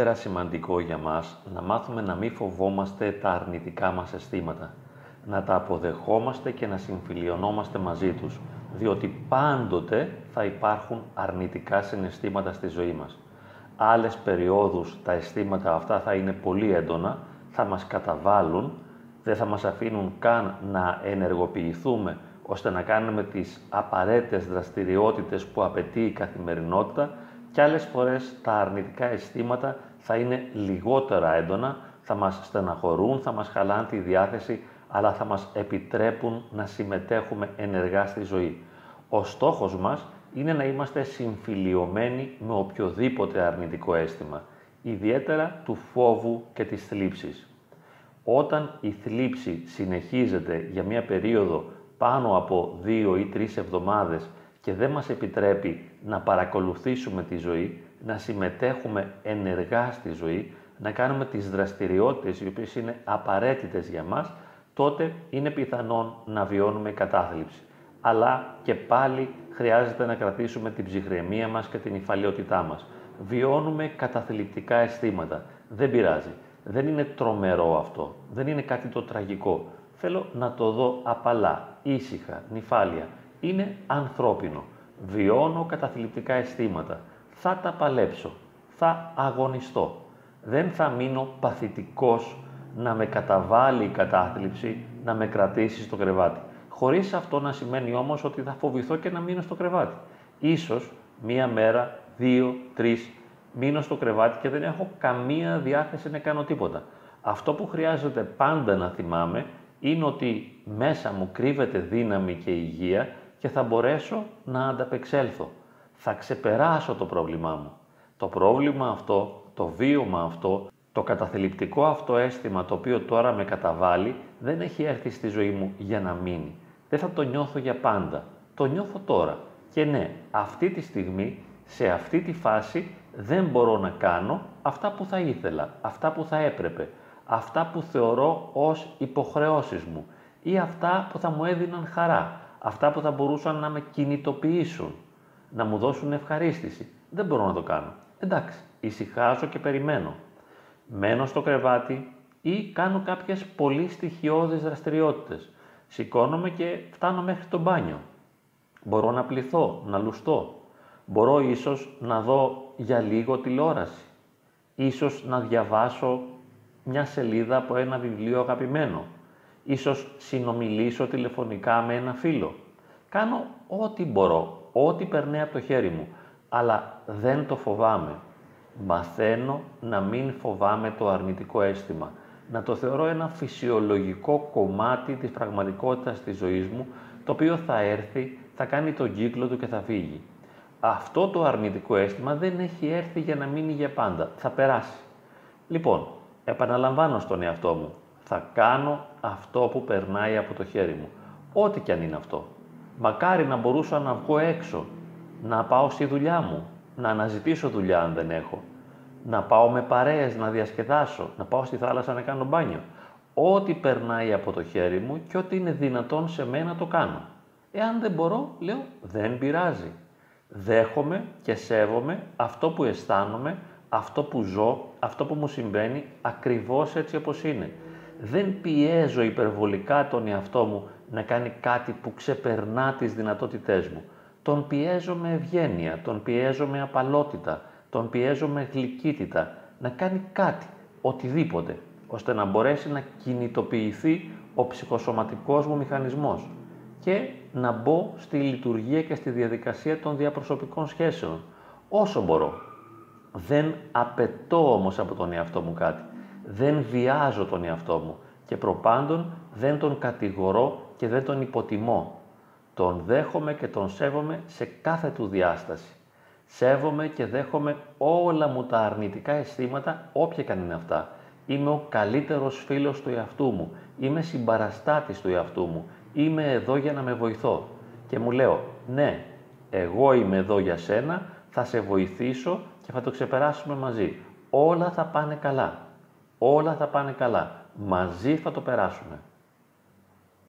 ιδιαίτερα σημαντικό για μας να μάθουμε να μην φοβόμαστε τα αρνητικά μας αισθήματα, να τα αποδεχόμαστε και να συμφιλιωνόμαστε μαζί τους, διότι πάντοτε θα υπάρχουν αρνητικά συναισθήματα στη ζωή μας. Άλλες περιόδους τα αισθήματα αυτά θα είναι πολύ έντονα, θα μας καταβάλουν, δεν θα μας αφήνουν καν να ενεργοποιηθούμε ώστε να κάνουμε τις απαραίτητες δραστηριότητες που απαιτεί η καθημερινότητα και άλλες φορές τα αρνητικά αισθήματα θα είναι λιγότερα έντονα, θα μας στεναχωρούν, θα μας χαλάνε τη διάθεση, αλλά θα μας επιτρέπουν να συμμετέχουμε ενεργά στη ζωή. Ο στόχος μας είναι να είμαστε συμφιλιωμένοι με οποιοδήποτε αρνητικό αίσθημα, ιδιαίτερα του φόβου και της θλίψης. Όταν η θλίψη συνεχίζεται για μια περίοδο πάνω από δύο ή τρεις εβδομάδες και δεν μας επιτρέπει να παρακολουθήσουμε τη ζωή, να συμμετέχουμε ενεργά στη ζωή, να κάνουμε τις δραστηριότητες οι οποίες είναι απαραίτητες για μας, τότε είναι πιθανόν να βιώνουμε κατάθλιψη. Αλλά και πάλι χρειάζεται να κρατήσουμε την ψυχραιμία μας και την υφαλιότητά μας. Βιώνουμε καταθλιπτικά αισθήματα. Δεν πειράζει. Δεν είναι τρομερό αυτό. Δεν είναι κάτι το τραγικό. Θέλω να το δω απαλά, ήσυχα, νυφάλια. Είναι ανθρώπινο. Βιώνω καταθλιπτικά αισθήματα. Θα τα παλέψω. Θα αγωνιστώ. Δεν θα μείνω παθητικός να με καταβάλει η κατάθλιψη, να με κρατήσει στο κρεβάτι. Χωρίς αυτό να σημαίνει όμως ότι θα φοβηθώ και να μείνω στο κρεβάτι. Ίσως μία μέρα, δύο, τρεις, μείνω στο κρεβάτι και δεν έχω καμία διάθεση να κάνω τίποτα. Αυτό που χρειάζεται πάντα να θυμάμαι είναι ότι μέσα μου κρύβεται δύναμη και υγεία και θα μπορέσω να ανταπεξέλθω. Θα ξεπεράσω το πρόβλημά μου. Το πρόβλημα αυτό, το βίωμα αυτό, το καταθλιπτικό αυτό αίσθημα το οποίο τώρα με καταβάλει δεν έχει έρθει στη ζωή μου για να μείνει. Δεν θα το νιώθω για πάντα. Το νιώθω τώρα. Και ναι, αυτή τη στιγμή, σε αυτή τη φάση, δεν μπορώ να κάνω αυτά που θα ήθελα, αυτά που θα έπρεπε, αυτά που θεωρώ ως υποχρεώσεις μου ή αυτά που θα μου έδιναν χαρά, αυτά που θα μπορούσαν να με κινητοποιήσουν, να μου δώσουν ευχαρίστηση. Δεν μπορώ να το κάνω. Εντάξει, ησυχάζω και περιμένω. Μένω στο κρεβάτι ή κάνω κάποιες πολύ στοιχειώδεις δραστηριότητες. Σηκώνομαι και φτάνω μέχρι το μπάνιο. Μπορώ να πληθώ, να λουστώ. Μπορώ ίσως να δω για λίγο τηλεόραση. Ίσως να διαβάσω μια σελίδα από ένα βιβλίο αγαπημένο. Ίσως συνομιλήσω τηλεφωνικά με ένα φίλο. Κάνω ό,τι μπορώ, ό,τι περνάει από το χέρι μου, αλλά δεν το φοβάμαι. Μαθαίνω να μην φοβάμαι το αρνητικό αίσθημα. Να το θεωρώ ένα φυσιολογικό κομμάτι της πραγματικότητας της ζωής μου, το οποίο θα έρθει, θα κάνει τον κύκλο του και θα φύγει. Αυτό το αρνητικό αίσθημα δεν έχει έρθει για να μείνει για πάντα. Θα περάσει. Λοιπόν, επαναλαμβάνω στον εαυτό μου. Θα κάνω αυτό που περνάει από το χέρι μου. Ό,τι και αν είναι αυτό. Μακάρι να μπορούσα να βγω έξω, να πάω στη δουλειά μου, να αναζητήσω δουλειά αν δεν έχω, να πάω με παρέες να διασκεδάσω, να πάω στη θάλασσα να κάνω μπάνιο. Ό,τι περνάει από το χέρι μου και ό,τι είναι δυνατόν σε μένα το κάνω. Εάν δεν μπορώ, λέω, δεν πειράζει. Δέχομαι και σέβομαι αυτό που αισθάνομαι, αυτό που ζω, αυτό που μου συμβαίνει, ακριβώς έτσι όπως είναι. Δεν πιέζω υπερβολικά τον εαυτό μου να κάνει κάτι που ξεπερνά τις δυνατότητές μου. Τον πιέζω με ευγένεια, τον πιέζω με απαλότητα, τον πιέζω με γλυκύτητα να κάνει κάτι, οτιδήποτε, ώστε να μπορέσει να κινητοποιηθεί ο ψυχοσωματικός μου μηχανισμός και να μπω στη λειτουργία και στη διαδικασία των διαπροσωπικών σχέσεων, όσο μπορώ. Δεν απαιτώ όμως από τον εαυτό μου κάτι. Δεν βιάζω τον εαυτό μου και προπάντων δεν τον κατηγορώ και δεν τον υποτιμώ. Τον δέχομαι και τον σέβομαι σε κάθε του διάσταση. Σέβομαι και δέχομαι όλα μου τα αρνητικά αισθήματα, όποια και αν είναι αυτά. Είμαι ο καλύτερος φίλος του εαυτού μου. Είμαι συμπαραστάτης του εαυτού μου. Είμαι εδώ για να με βοηθώ. Και μου λέω, ναι, εγώ είμαι εδώ για σένα, θα σε βοηθήσω και θα το ξεπεράσουμε μαζί. Όλα θα πάνε καλά. Όλα θα πάνε καλά. Μαζί θα το περάσουμε.